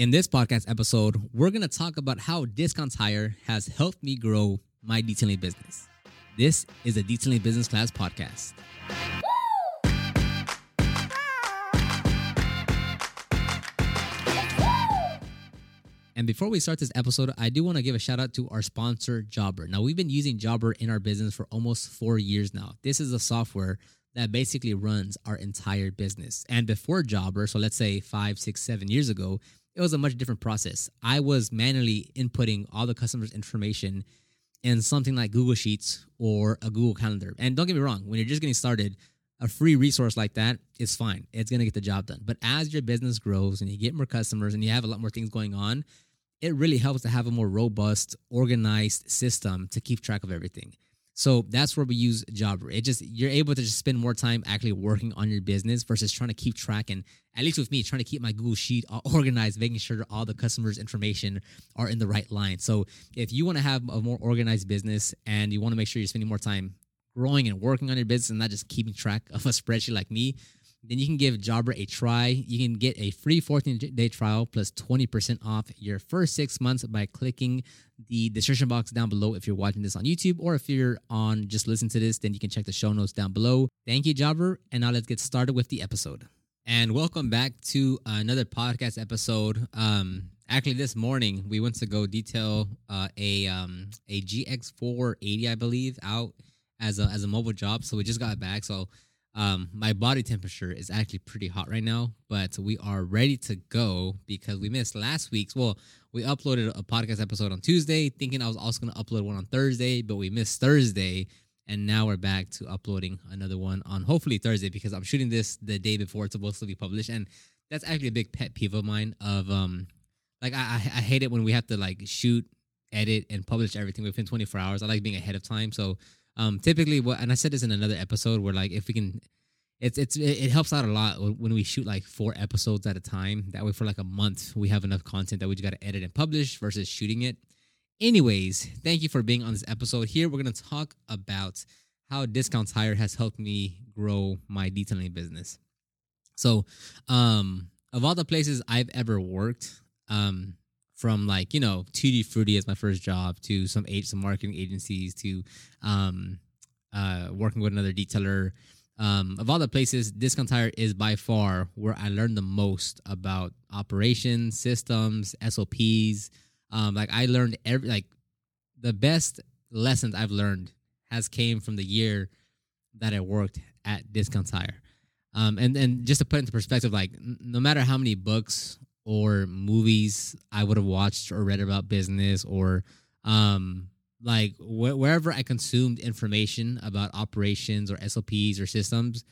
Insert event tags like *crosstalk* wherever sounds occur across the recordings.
In this podcast episode, we're going to talk about how Discount Tire has helped me grow my detailing business. This is a Detailing Business Class podcast. And before we start this episode, I do want to give a shout out to our sponsor, Jobber. Now, we've been using Jobber in our business for almost four years now. This is a software that basically runs our entire business. And before Jobber, so let's say five, six, seven years ago, it was a much different process. I was manually inputting all the customers' information in something like Google Sheets or a Google Calendar. And don't get me wrong, when you're just getting started, a free resource like that is fine. It's going to get the job done. But as your business grows and you get more customers and you have a lot more things going on, it really helps to have a more robust, organized system to keep track of everything. So that's where we use Jobber. It just you're able to just spend more time actually working on your business versus trying to keep track and at least with me trying to keep my Google Sheet organized, making sure all the customers' information are in the right line. So if you want to have a more organized business and you want to make sure you're spending more time growing and working on your business and not just keeping track of a spreadsheet like me, then you can give Jobber a try. You can get a free 14 day trial plus 20% off your first six months by clicking the description box down below if you're watching this on YouTube, or if you're on just listen to this, then you can check the show notes down below. Thank you, Jobber. And now let's get started with the episode. And welcome back to another podcast episode. Um, actually, this morning we went to go detail uh, a um, a GX480, I believe, out as a as a mobile job. So we just got back. So um, my body temperature is actually pretty hot right now, but we are ready to go because we missed last week's. Well, we uploaded a podcast episode on Tuesday, thinking I was also going to upload one on Thursday, but we missed Thursday, and now we're back to uploading another one on hopefully Thursday because I'm shooting this the day before it's supposed to be published, and that's actually a big pet peeve of mine. Of um, like I I hate it when we have to like shoot, edit, and publish everything within 24 hours. I like being ahead of time, so um, typically, what and I said this in another episode where like if we can, it's it's it helps out a lot when we shoot like four episodes at a time. That way, for like a month, we have enough content that we just got to edit and publish versus shooting it. Anyways, thank you for being on this episode. Here, we're gonna talk about how Discount Tire has helped me grow my detailing business. So, um, of all the places I've ever worked, um, from like you know Tutti Frutti as my first job to some age some marketing agencies to um, uh, working with another detailer. Um, of all the places, Discount Tire is by far where I learned the most about operations, systems, SOPs. Um, like I learned every like the best lessons I've learned has came from the year that I worked at Discount Tire. Um, and and just to put into perspective, like no matter how many books or movies I would have watched or read about business or um like wh- wherever I consumed information about operations or SOPs or systems,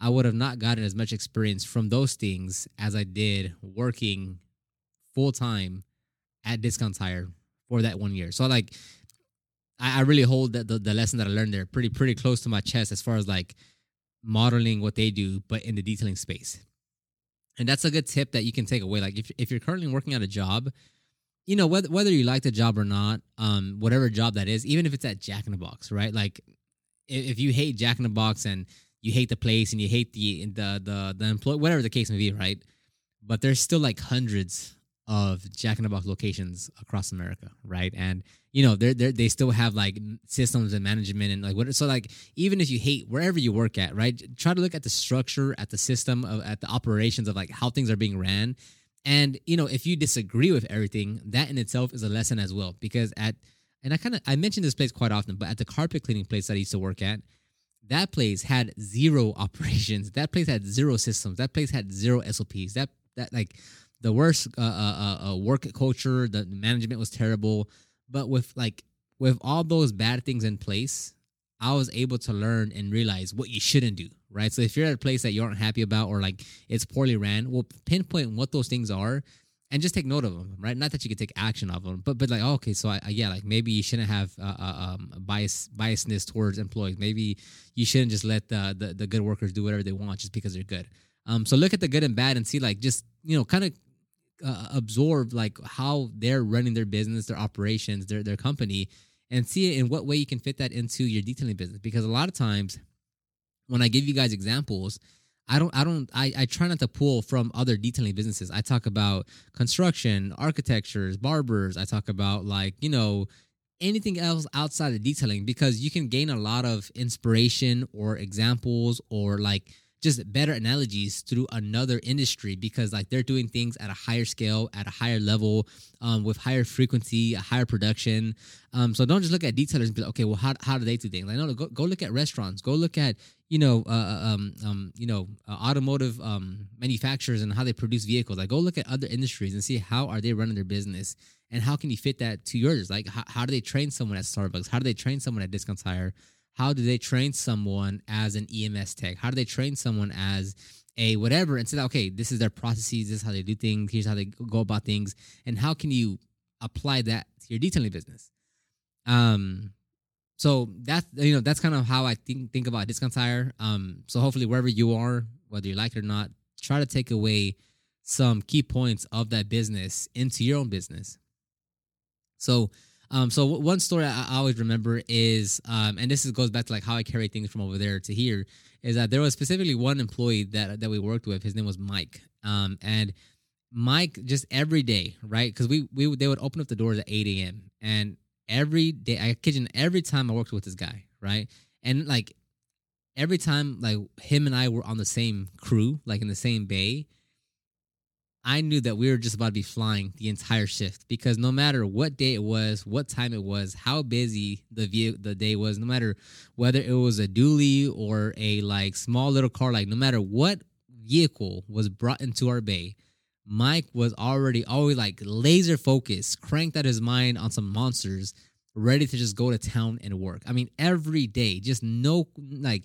I would have not gotten as much experience from those things as I did working full time at Discount Tire for that one year. So like I, I really hold that the, the lesson that I learned there pretty pretty close to my chest as far as like modeling what they do, but in the detailing space. And that's a good tip that you can take away. Like if, if you're currently working at a job, you know, whether, whether you like the job or not, um, whatever job that is, even if it's at Jack in the Box, right? Like if, you hate Jack in the Box and you hate the place and you hate the, the, the, the employee, whatever the case may be, right? But there's still like hundreds of Jack in the Box locations across America, right? And you know, they they still have like systems and management and like what. So like, even if you hate wherever you work at, right? Try to look at the structure, at the system, of, at the operations of like how things are being ran. And you know, if you disagree with everything, that in itself is a lesson as well. Because at and I kind of I mentioned this place quite often, but at the carpet cleaning place that I used to work at, that place had zero *laughs* operations. That place had zero systems. That place had zero SOPs. That that like the worst uh, uh, uh, uh, work culture. The management was terrible. But with like with all those bad things in place, I was able to learn and realize what you shouldn't do. Right. So if you're at a place that you aren't happy about or like it's poorly ran, well, pinpoint what those things are and just take note of them, right? Not that you can take action of them, but but like, oh, okay, so I, I, yeah, like maybe you shouldn't have uh, uh, um, bias biasness towards employees. Maybe you shouldn't just let the, the the good workers do whatever they want just because they're good. Um, so look at the good and bad and see like just you know kind of uh, absorb like how they're running their business, their operations, their their company, and see in what way you can fit that into your detailing business. Because a lot of times, when I give you guys examples, I don't, I don't, I, I try not to pull from other detailing businesses. I talk about construction, architectures, barbers. I talk about like, you know, anything else outside of detailing because you can gain a lot of inspiration or examples or like just better analogies through another industry because like they're doing things at a higher scale at a higher level um, with higher frequency a higher production. Um, so don't just look at detailers and be like okay well how, how do they do things? Like no, no go, go look at restaurants. Go look at you know uh, uh um, um, you know uh, automotive um, manufacturers and how they produce vehicles. Like go look at other industries and see how are they running their business and how can you fit that to yours? Like how, how do they train someone at starbucks? How do they train someone at discount tire how do they train someone as an EMS tech? How do they train someone as a whatever and say, okay, this is their processes, this is how they do things, here's how they go about things, and how can you apply that to your detailing business? Um, so that's you know that's kind of how I think think about discount tire. Um, so hopefully wherever you are, whether you like it or not, try to take away some key points of that business into your own business. So um, so one story I, always remember is, um, and this is, goes back to like how I carry things from over there to here, is that there was specifically one employee that that we worked with. His name was Mike, um, and Mike just every day, right? Because we we they would open up the doors at eight a.m. and every day, I kid you, every time I worked with this guy, right, and like every time like him and I were on the same crew, like in the same bay, I knew that we were just about to be flying the entire shift because no matter what day it was, what time it was, how busy the the day was, no matter whether it was a dually or a like small little car, like no matter what vehicle was brought into our bay, Mike was already always like laser focused, cranked out his mind on some monsters, ready to just go to town and work. I mean, every day, just no like.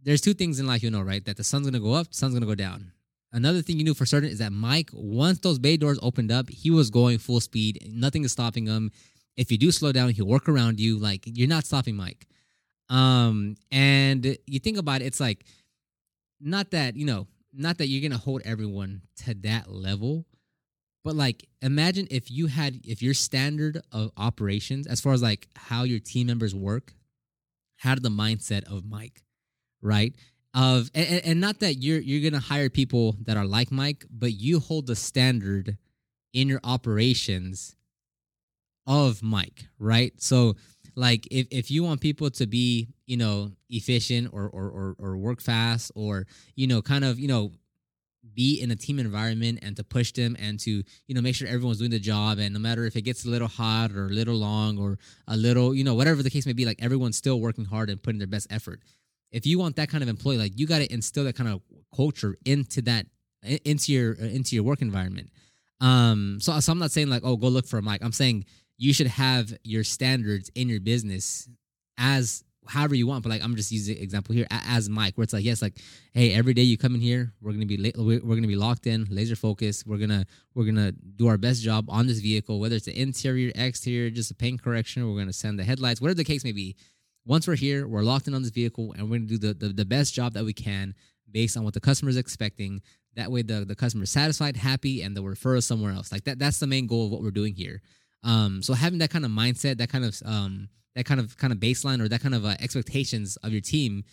There's two things in life you know, right? That the sun's gonna go up, the sun's gonna go down Another thing you knew for certain is that Mike, once those bay doors opened up, he was going full speed. Nothing is stopping him. If you do slow down, he'll work around you. Like you're not stopping Mike. Um, and you think about it, it's like not that, you know, not that you're gonna hold everyone to that level, but like imagine if you had if your standard of operations, as far as like how your team members work, had the mindset of Mike, right? Of and, and not that you're you're gonna hire people that are like Mike, but you hold the standard in your operations of Mike, right? So like if, if you want people to be, you know, efficient or, or or or work fast or, you know, kind of, you know, be in a team environment and to push them and to, you know, make sure everyone's doing the job and no matter if it gets a little hot or a little long or a little, you know, whatever the case may be, like everyone's still working hard and putting their best effort if you want that kind of employee, like you got to instill that kind of culture into that into your uh, into your work environment. Um, so, so I'm not saying like, oh, go look for a mic. I'm saying you should have your standards in your business as however you want. But like, I'm just using example here as Mike, where it's like, yes, like, hey, every day you come in here, we're gonna be we're gonna be locked in, laser focused. We're gonna we're gonna do our best job on this vehicle, whether it's an interior, exterior, just a paint correction. We're gonna send the headlights, whatever the case may be once we're here, we're locked in on this vehicle and we're to do the, the, the, best job that we can based on what the customer is expecting. That way, the, the customer is satisfied, happy, and they'll refer us somewhere else. Like that, that's the main goal of what we're doing here. Um, so having that kind of mindset, that kind of um, that kind of kind of baseline or that kind of uh, expectations of your team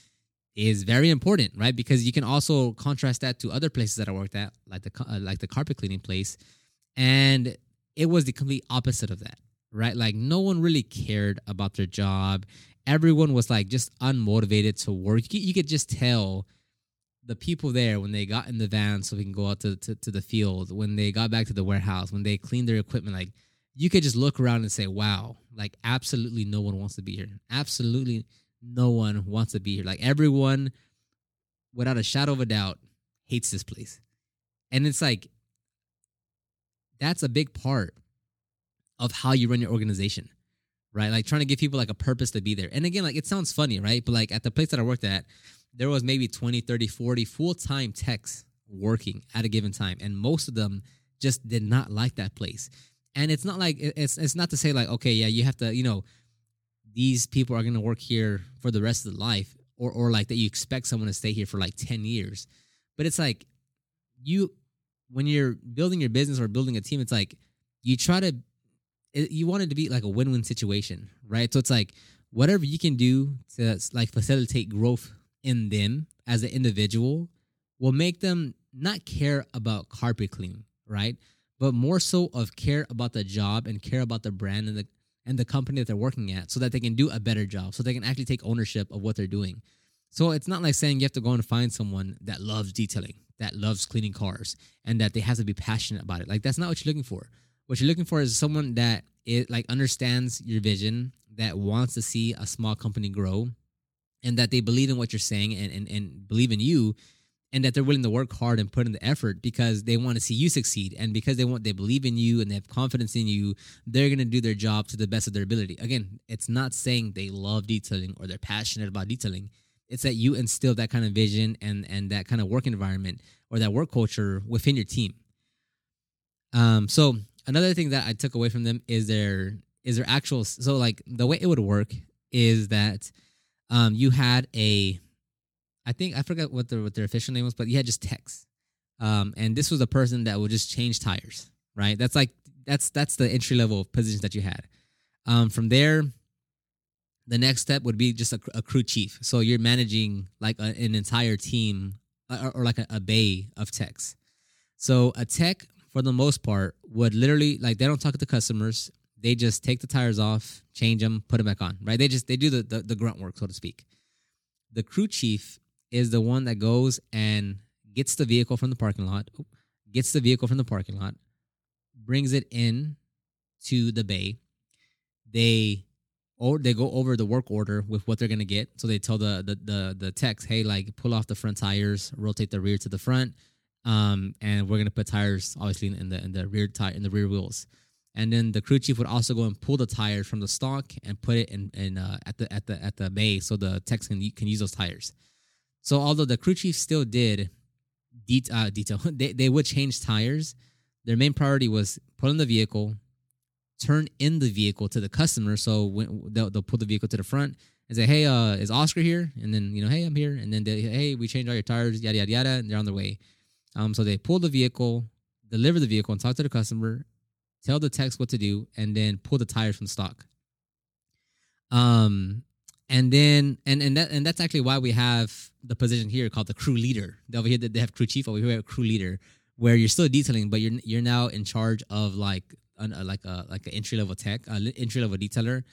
is very important, right? Because you can also contrast that to other places that I worked at, like the uh, like the carpet cleaning place, and it was the complete opposite of that, right? Like no one really cared about their job everyone was like just unmotivated to work. You could, you could just tell the people there when they got in the van so we can go out to, to, to the field, when they got back to the warehouse, when they cleaned their equipment, like you could just look around and say, wow, like absolutely no one wants to be here. Absolutely no one wants to be here. Like everyone, without a shadow of a doubt, hates this place. And it's like, that's a big part of how you run your organization right? Like trying to give people like a purpose to be there. And again, like it sounds funny, right? But like at the place that I worked at, there was maybe 20, 30, 40 full-time techs working at a given time. And most of them just did not like that place. And it's not like it's it's not to say like, okay, yeah, you have to, you know, these people are gonna work here for the rest of the life, or or like that you expect someone to stay here for like 10 years. But it's like you when you're building your business or building a team, it's like you try to you want it to be like a win-win situation, right? So it's like whatever you can do to like facilitate growth in them as an individual will make them not care about carpet cleaning, right? But more so of care about the job and care about the brand and the and the company that they're working at so that they can do a better job, so they can actually take ownership of what they're doing. So it's not like saying you have to go and find someone that loves detailing, that loves cleaning cars, and that they have to be passionate about it. Like that's not what you're looking for. What you're looking for is someone that it like understands your vision, that wants to see a small company grow, and that they believe in what you're saying and, and, and believe in you and that they're willing to work hard and put in the effort because they want to see you succeed and because they want they believe in you and they have confidence in you they're going to do their job to the best of their ability. Again it's not saying they love detailing or they're passionate about detailing. It's that you instill that kind of vision and and that kind of work environment or that work culture within your team. Um so another thing that i took away from them is their is their actual so like the way it would work is that um you had a I think I forgot what their what their official name was, but you had just techs, um, and this was a person that would just change tires. Right. That's like that's that's the entry level positions that you had. Um, from there, the next step would be just a, a crew chief. So you're managing like a, an entire team or, or like a, a bay of techs. So a tech, for the most part, would literally like they don't talk to customers. They just take the tires off, change them, put them back on. Right? They just they do the the, the grunt work, so to speak. The crew chief is the one that goes and gets the vehicle from the parking lot, gets the vehicle from the parking lot, brings it in to the bay. They or they go over the work order with what they're gonna get. So they tell the the the, the techs, hey, like pull off the front tires, rotate the rear to the front, um, and we're gonna put tires obviously in the in the rear tire in the rear wheels. And then the crew chief would also go and pull the tires from the stock and put it in, in uh, at the at the at the bay so the techs can can use those tires. So although the crew chief still did uh, detail, *laughs* they, they would change tires. Their main priority was put in the vehicle, turn in the vehicle to the customer. So when they'll, they'll pull the vehicle to the front and say, "Hey, uh, is Oscar here?" And then you know, "Hey, I'm here." And then they, "Hey, we changed all your tires." Yada yada yada. And they're on their way. Um, so they pull the vehicle, deliver the vehicle, and talk to the customer, tell the techs what to do, and then pull the tires from stock. Um, and then and and that and that's actually why we have the position here called the crew leader. Over here, they have crew chief. Over here, we have crew leader, where you're still detailing, but you're you're now in charge of like an, a, like a like an entry level tech, an entry level detailer,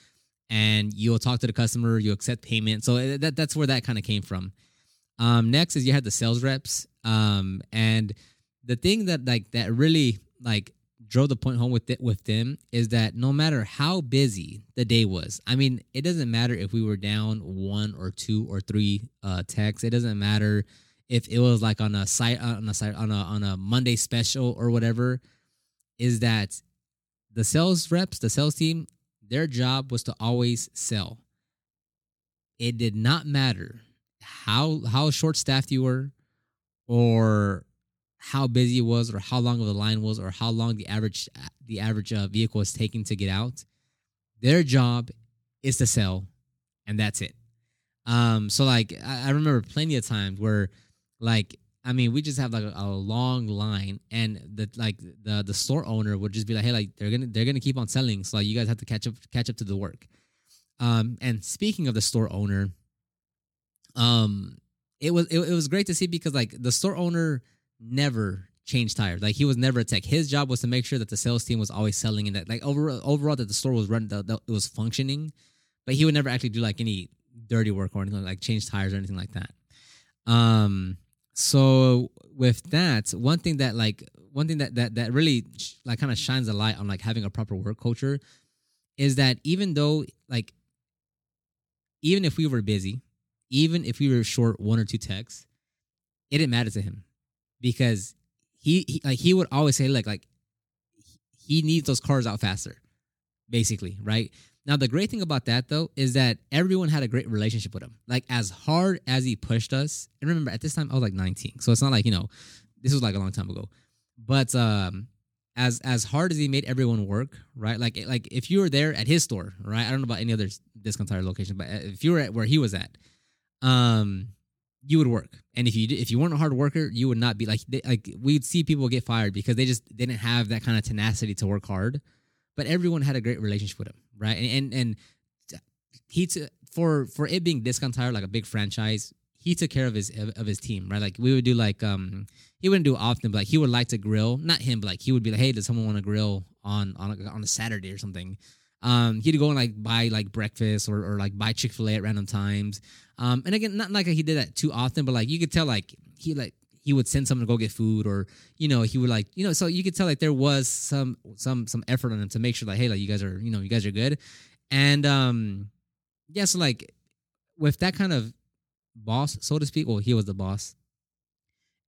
and you'll talk to the customer, you accept payment. So uh, that that's where that kind of came from. Um, next is you had the sales reps, um, and the thing that like that really like drove the point home with it with them is that no matter how busy the day was, I mean, it doesn't matter if we were down one or two or three uh techs. It doesn't matter if it was like on a site on a site on a on a Monday special or whatever. Is that the sales reps, the sales team, their job was to always sell. It did not matter how how short staffed you were or how busy it was or how long of the line was or how long the average the average uh, vehicle is taking to get out their job is to sell and that's it. Um so like i, I remember plenty of times where like i mean we just have like a, a, long line and the like the the store owner would just be like hey like they're gonna they're gonna keep on selling so like, you guys have to catch up catch up to the work. Um and speaking of the store owner um it was it, it was great to see because like the store owner never changed tires. Like he was never a tech. His job was to make sure that the sales team was always selling and that like overall, overall that the store was running, that, that it was functioning. But he would never actually do like any dirty work or anything like change tires or anything like that. Um. So with that, one thing that like one thing that that that really like kind of shines a light on like having a proper work culture is that even though like even if we were busy, even if we were short one or two techs, it didn't matter to him because he, he like he would always say like like he needs those cars out faster, basically, right? Now the great thing about that though is that everyone had a great relationship with him. Like as hard as he pushed us, and remember at this time I was like 19, so it's not like you know this was like a long time ago. But um, as as hard as he made everyone work, right? Like like if you were there at his store, right? I don't know about any other discount tire location, but if you were at where he was at, um, you would work. And if you if you weren't a hard worker, you would not be like they, like we'd see people get fired because they just didn't have that kind of tenacity to work hard. But everyone had a great relationship with him, right? And and, and he t- for for it being discount tire like a big franchise, he took care of his of his team, right? Like we would do like um he wouldn't do often, but like he would like to grill. Not him, but like he would be like, hey, does someone want to grill on on a, on a Saturday or something? Um, he'd go and like buy like breakfast or, or like buy Chick Fil A at random times. Um, and again, not like he did that too often, but like you could tell like he like he would send someone to go get food or you know he would like you know so you could tell like there was some some some effort on him to make sure like hey like you guys are you know you guys are good. And um yeah so like with that kind of boss so to speak well he was the boss.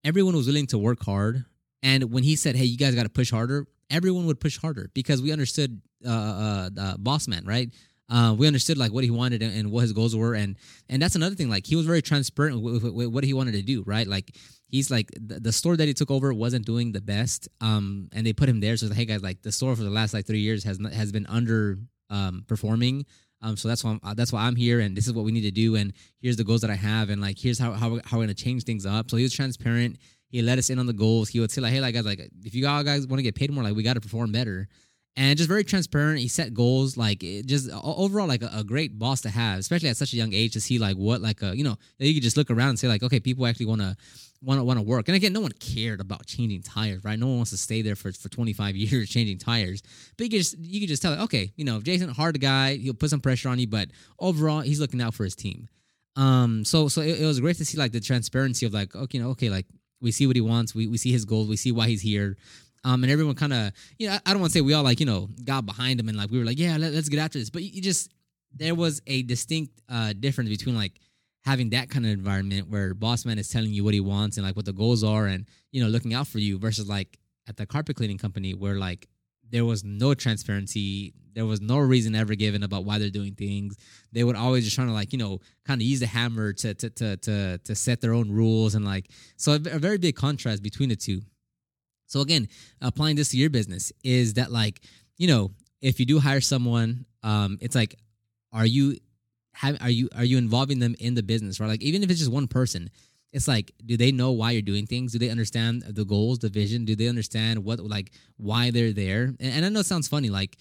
Everyone was willing to work hard. And when he said hey you guys got to push harder everyone would push harder because we understood uh, uh, uh boss man right uh, we understood like what he wanted and, and, what his goals were and and that's another thing like he was very transparent with, with, with what he wanted to do right? Like he's like the, the, store that he took over wasn't doing the best um and they put him there so hey guys like the store for the last like three years has not, has been under um performing um so that's why I'm, uh, that's why I'm here and this is what we need to do and here's the goals that I have and like here's how how, how we're gonna change things up. So he was transparent. He let us in on the goals. He would say like hey like guys like if you all guys want to get paid more like we got to perform better and just very transparent. He set goals, like just overall, like a, a, great boss to have, especially at such a young age to see like what like a you know you could just look around and say like okay, people actually want to want to want to work. And again, no one cared about changing tires, right? No one wants to stay there for, for 25 *laughs* years changing tires. But you could just you could just tell it, okay, you know, Jason, hard guy, he'll put some pressure on you, but overall, he's looking out for his team. Um, so so it, it was great to see like the transparency of like, okay, you know, okay, like we see what he wants, we we see his goals, we see why he's here. Um, and everyone kind of, you know, I don't want to say we all like, you know, got behind him and like we were like, yeah, let, us get after this. But you just there was a distinct uh difference between like having that kind of environment where boss man is telling you what he wants and like what the goals are and you know looking out for you versus like at the carpet cleaning company where like there was no transparency there was no reason ever given about why they're doing things they would always just trying to like you know kind of use the hammer to to to to, to set their own rules and like so a, a very big contrast between the two so again applying this to your business is that like you know if you do hire someone um it's like are you have are you are you involving them in the business right? Like even if it's just one person it's like do they know why you're doing things? Do they understand the goals the vision? Do they understand what like why they're there? And, and i know it sounds funny like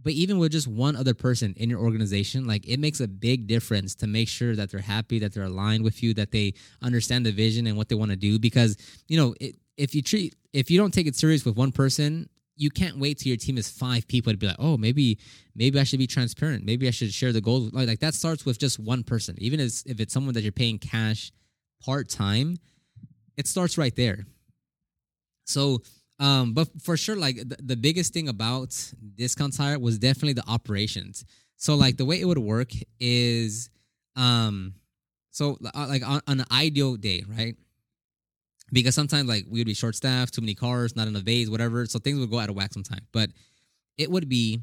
but even with just one other person in your organization like it makes a big difference to make sure that they're happy that they're aligned with you that they understand the vision and what they want to do because you know it, if you treat if you don't take it serious with one person you can't wait till your team is five people to be like, oh, maybe maybe I should be transparent. Maybe I should share the goals. Like, like that starts with just one person. Even as, if it's someone that you're paying cash part time, it starts right there. So, um, but for sure, like the, the biggest thing about discount tire was definitely the operations. So, like the way it would work is, um, so uh, like on, on an ideal day, right? Because sometimes like we would be short staffed, too many cars, not enough bays, whatever. So things would go out of whack sometimes. But it would be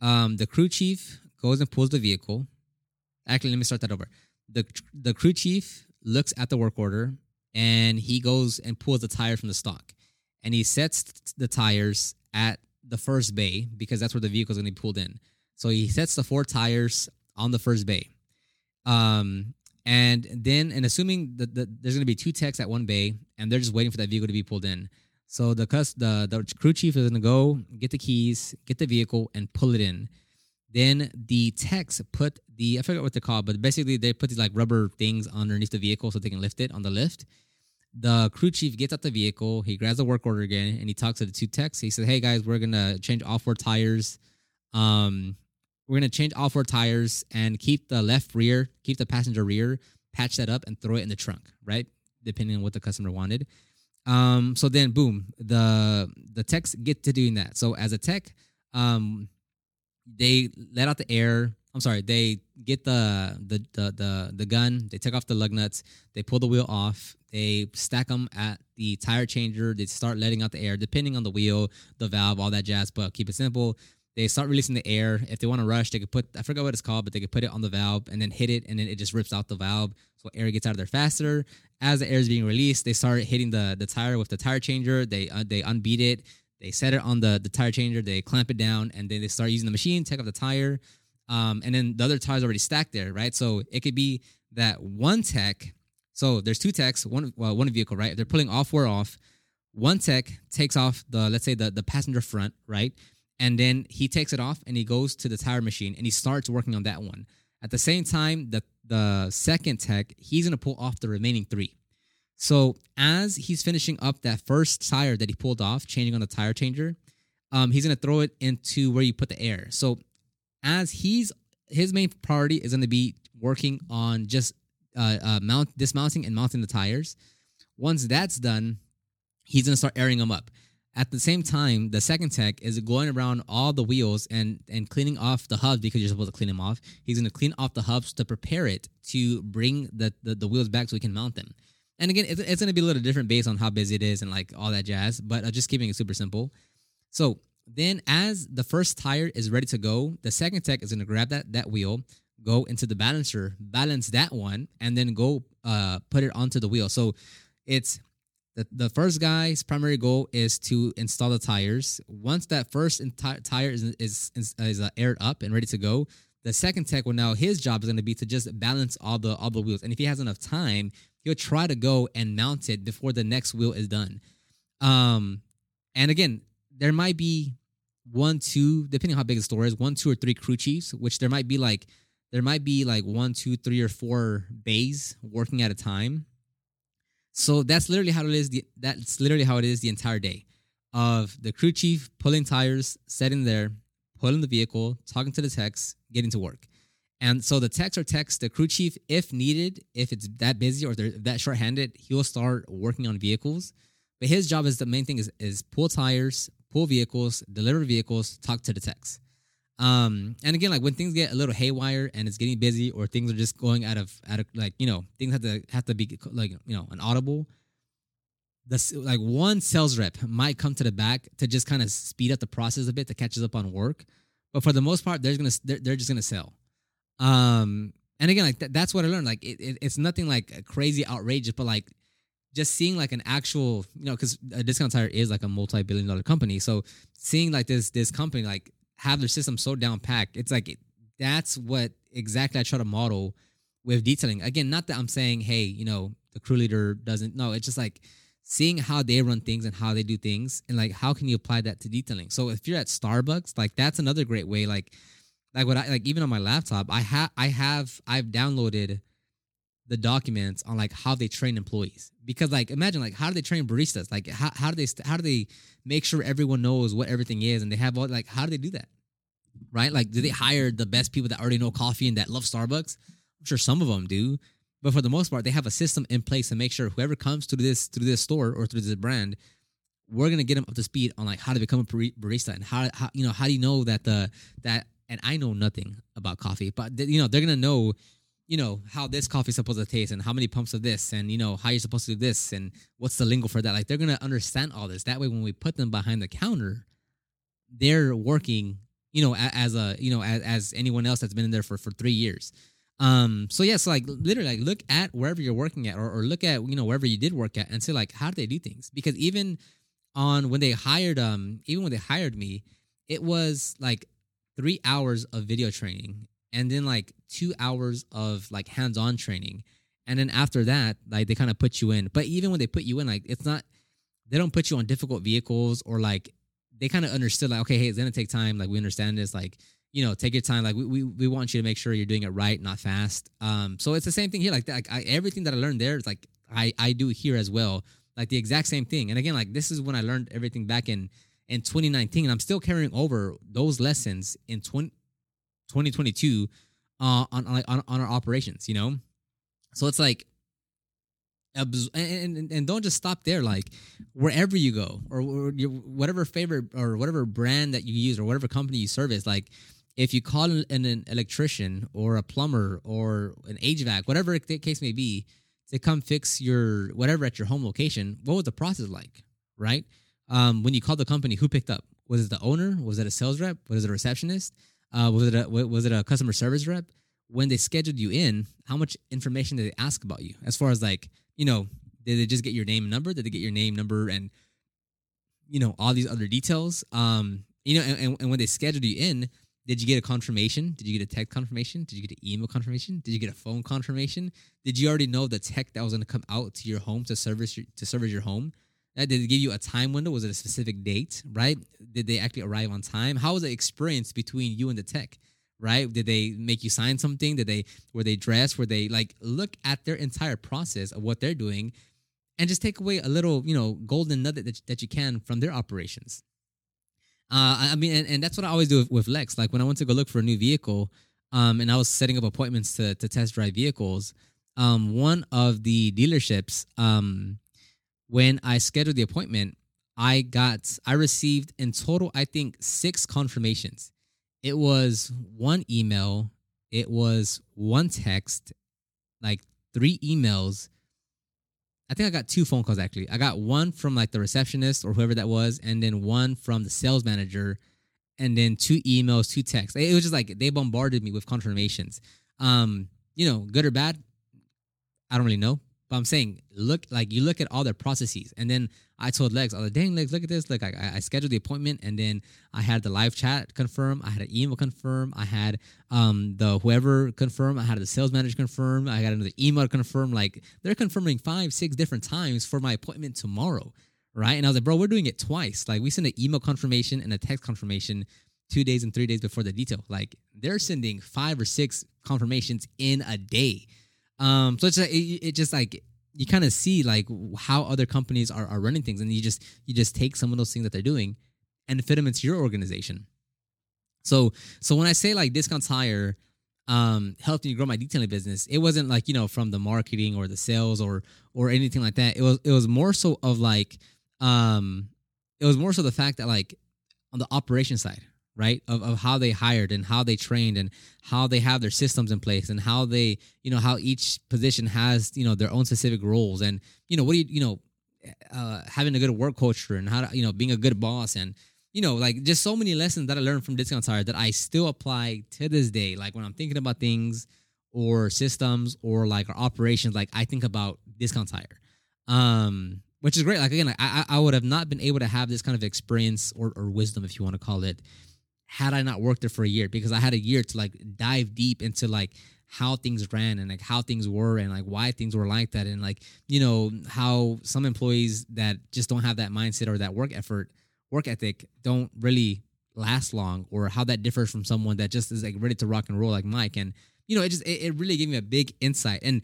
um, the crew chief goes and pulls the vehicle. Actually, let me start that over. The the crew chief looks at the work order and he goes and pulls the tire from the stock, and he sets the tires at the first bay because that's where the vehicle is going to be pulled in. So he sets the four tires on the first bay. Um, and then, and assuming that the, there's going to be two techs at one bay, and they're just waiting for that vehicle to be pulled in. So the the the crew chief is going to go get the keys, get the vehicle, and pull it in. Then the techs put the I forget what they're called, but basically they put these like rubber things underneath the vehicle so they can lift it on the lift. The crew chief gets out the vehicle, he grabs the work order again, and he talks to the two techs. He says, "Hey guys, we're gonna change all four tires. Um, we're gonna change all four tires and keep the left rear, keep the passenger rear, patch that up, and throw it in the trunk, right? Depending on what the customer wanted. Um, so then, boom, the the techs get to doing that. So as a tech, um, they let out the air. I'm sorry, they get the the the the, the gun. They take off the lug nuts. They pull the wheel off. They stack them at the tire changer. They start letting out the air, depending on the wheel, the valve, all that jazz. But keep it simple. They start releasing the air. If they want to rush, they could put I forgot what it's called, but they could put it on the valve and then hit it, and then it just rips out the valve, so air gets out of there faster. As the air is being released, they start hitting the the tire with the tire changer. They uh, they unbead it. They set it on the the tire changer. They clamp it down, and then they start using the machine, take off the tire, um, and then the other tires already stacked there, right? So it could be that one tech. So there's two techs, one well, one vehicle, right? they're pulling all four off. One tech takes off the let's say the the passenger front, right? And then he takes it off and he goes to the tire machine and he starts working on that one At the same time, the the second tech, he's gonna pull off the remaining three. So as he's finishing up that first tire that he pulled off, changing on the tire changer, um, he's gonna throw it into where you put the air. So as he's his main priority is gonna be working on just uh, uh, mount dismounting and mounting the tires. Once that's done, he's gonna start airing them up. At the same time, the second tech is going around all the wheels and and cleaning off the hubs because you're supposed to clean them off. He's gonna clean off the hubs to prepare it to bring the the, the wheels back so we can mount them. And again, it's, it's gonna be a little different based on how busy it is and like all that jazz. But uh, just keeping it super simple. So then, as the first tire is ready to go, the second tech is gonna grab that that wheel, go into the balancer, balance that one, and then go uh put it onto the wheel. So it's the, the first guy's primary goal is to install the tires. Once that first enti- tire is is is, is uh, aired up and ready to go, the second tech will now his job is going to be to just balance all the all the wheels. And if he has enough time, he'll try to go and mount it before the next wheel is done. Um, and again, there might be one, two, depending on how big the store is, one, two, or three crew chiefs, which there might be like there might be like one, two, three, or four bays working at a time so that's literally how it is. The, that's literally how it is the entire day of the crew chief pulling tires, sitting there, pulling the vehicle, talking to the techs, getting to work. And so the techs are techs. The crew chief, if needed, if it's that busy or they're that short-handed, he will start working on vehicles. But his job is the main thing is is pull tires, pull vehicles, deliver vehicles, talk to the techs. Um, and again, like when things get a little haywire and it's getting busy, or things are just going out of out of like you know things have to have to be like you know an audible. The like one sales rep might come to the back to just kind of speed up the process a bit to catch up on work, but for the most part, they're gonna they're, they're just gonna sell. Um, and again, like th- that's what I learned. Like it, it, it's nothing like crazy outrageous, but like just seeing like an actual you know because a discount tire is like a multi-billion dollar company so seeing like this this company like have their system so down packed. It's like that's what exactly I try to model with detailing. Again, not that I'm saying, hey, you know, the crew leader doesn't. know. it's just like seeing how they run things and how they do things, and like how can you apply that to detailing. So if you're at Starbucks, like that's another great way. Like, like what I like even on my laptop, I have I have I've downloaded the documents on like how they train employees. Because like imagine like how do they train baristas? Like how, how do they how do they make sure everyone knows what everything is and they have all like how do they do that? Right? Like do they hire the best people that already know coffee and that love starbucks? I'm sure some of them do. But for the most part they have a system in place to make sure whoever comes to this through this store or through this brand we're gonna get them up to speed on like how to become a barista and how, how you know how do you know that the that and i know nothing about coffee but you know they're gonna know you know how this coffee is supposed to taste and how many pumps of this and you know how you're supposed to do this and what's the lingo for that. Like they're gonna understand all this. That way when we put them behind the counter they're working you know as a you know as, as anyone else that's been in there for for three years. Um so yeah so like literally like look at wherever you're working at or, or look at you know wherever you did work at and say like how do they do things? Because even on when they hired um even when they hired me it was like three hours of video training and then like two hours of like hands-on training. And then after that like they kind of put you in. But even when they put you in like it's not they don't put you on difficult vehicles or like they kind of understood like okay hey it's gonna take time. Like we understand this. Like you know take your time. Like we, we, we want you to make sure you're doing it right not fast. Um so it's the same thing here. Like, like I, everything that i learned there is like i i do here as well. Like the exact same thing. And again like this is when i learned everything back in in 2019 and i'm still carrying over those lessons in 20 2022 uh, on, on on our operations. You know, so it's like and, and, and, don't just stop there like wherever you go or, or your, whatever favorite or whatever brand that you use or whatever company you service like if you call an, an electrician or a plumber or an hvac whatever the case may be to come fix your whatever at your home location what was the process like right? Um, when you called the company who picked up? Was it the owner? Was it a sales rep? Was it a receptionist uh, was it a was it a customer service rep? When they scheduled you in, how much information did they ask about you? As far as like, you know, did they just get your name and number? Did they get your name, number, and you know all these other details? Um, you know, and, and when they scheduled you in, did you get a confirmation? Did you get a text confirmation? Did you get an email confirmation? Did you get a phone confirmation? Did you already know the tech that was going to come out to your home to service your, to service your home? Did they give you a time window? Was it a specific date? Right? Did they actually arrive on time? How was the experience between you and the tech? right? Did they make you sign something? Did they were they dressed? Were they like look at their entire process of what they're doing and just take away a little, you know, golden nugget that, that you can from their operations. Uh, I mean, and, and that's what I always do with, with, Lex. Like when I went to go look for a new vehicle, um, and I was setting up appointments to to test drive vehicles. Um, one of the dealerships, um, when I scheduled the appointment, I got I received in total, I think six confirmations. It was one email, it was one text, like three emails, I think I got two phone calls actually. I got one from like the receptionist or whoever that was, and then one from the sales manager, and then two emails, two texts. It was just like they bombarded me with confirmations. Um, you know, good or bad, I don't really know. But I'm saying, look, like you look at all their processes, and then I told Lex, I was like, dang, Lex, look at this. Look, I, I scheduled the appointment, and then I had the live chat confirm. I had an email confirm. I had um the whoever confirm. I had the sales manager confirm. I got another email confirm. Like they're confirming five, six different times for my appointment tomorrow, right? And I was like, bro, we're doing it twice. Like we send an email confirmation and a text confirmation two days and three days before the detail. Like they're sending five or six confirmations in a day. Um, so it's it, it just like you kind of see like how other companies are, are running things, and you just you just take some of those things that they're doing and fit them into your organization. So so when I say like Discount Tire, um helped me grow my detailing business, it wasn't like you know from the marketing or the sales or or anything like that. It was it was more so of like um it was more so the fact that like on the operation side, right of, of how they hired and how they trained and how they have their systems in place and how they you know how each position has you know their own specific roles and you know what do you you know uh, having a good work culture and how to, you know being a good boss and you know like just so many lessons that i learned from discount tire that i still apply to this day. Like when i'm thinking about things or systems or like our operations like i think about discount tire um which is great. Like again i i would have not been able to have this kind of experience or, or wisdom if you want to call it had I not worked there for a year because I had a year to like dive deep into like how things ran and like how things were and like why things were like that and like you know how some employees that just don't have that mindset or that work effort work ethic don't really last long or how that differs from someone that just is like ready to rock and roll like Mike. And you know it just it, it really gave me a big insight. And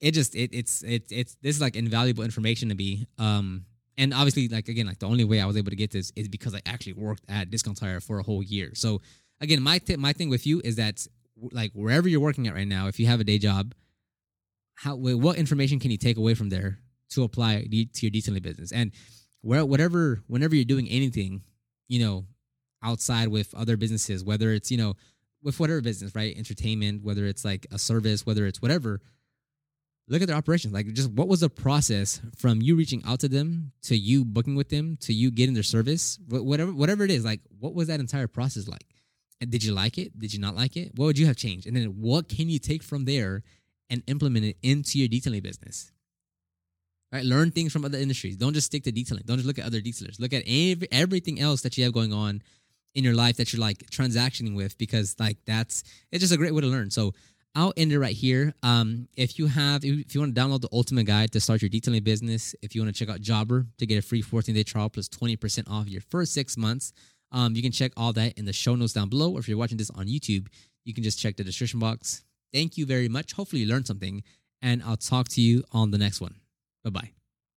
it just it, it's it, it's this is like invaluable information to me. Um and obviously like again like the only way i was able to get this is because i actually worked at discount tire for a whole year. So again my tip my thing with you is that like wherever you're working at right now if you have a day job how what information can you take away from there to apply to your detailing business? And where whatever whenever you're doing anything you know outside with other businesses whether it's you know with whatever business right? Entertainment whether it's like a service whether it's whatever look at their operations. Like, just what was the process from you reaching out to them to you booking with them to you getting their service, whatever, whatever it is. Like, what was that entire process like? And did you like it? Did you not like it? What would you have changed? And then what can you take from there and implement it into your detailing business? Right? Learn things from other industries. Don't just stick to detailing. Don't just look at other detailers. Look at every, everything else that you have going on in your life that you're like transactioning with because like that's it's just a great way to learn. So I'll end it right here. Um, if you have, if you want to download the ultimate guide to start your detailing business, if you want to check out Jobber to get a free 14 day trial plus 20% off your first six months, um, you can check all that in the show notes down below. Or if you're watching this on YouTube, you can just check the description box. Thank you very much. Hopefully, you learned something, and I'll talk to you on the next one. Bye bye.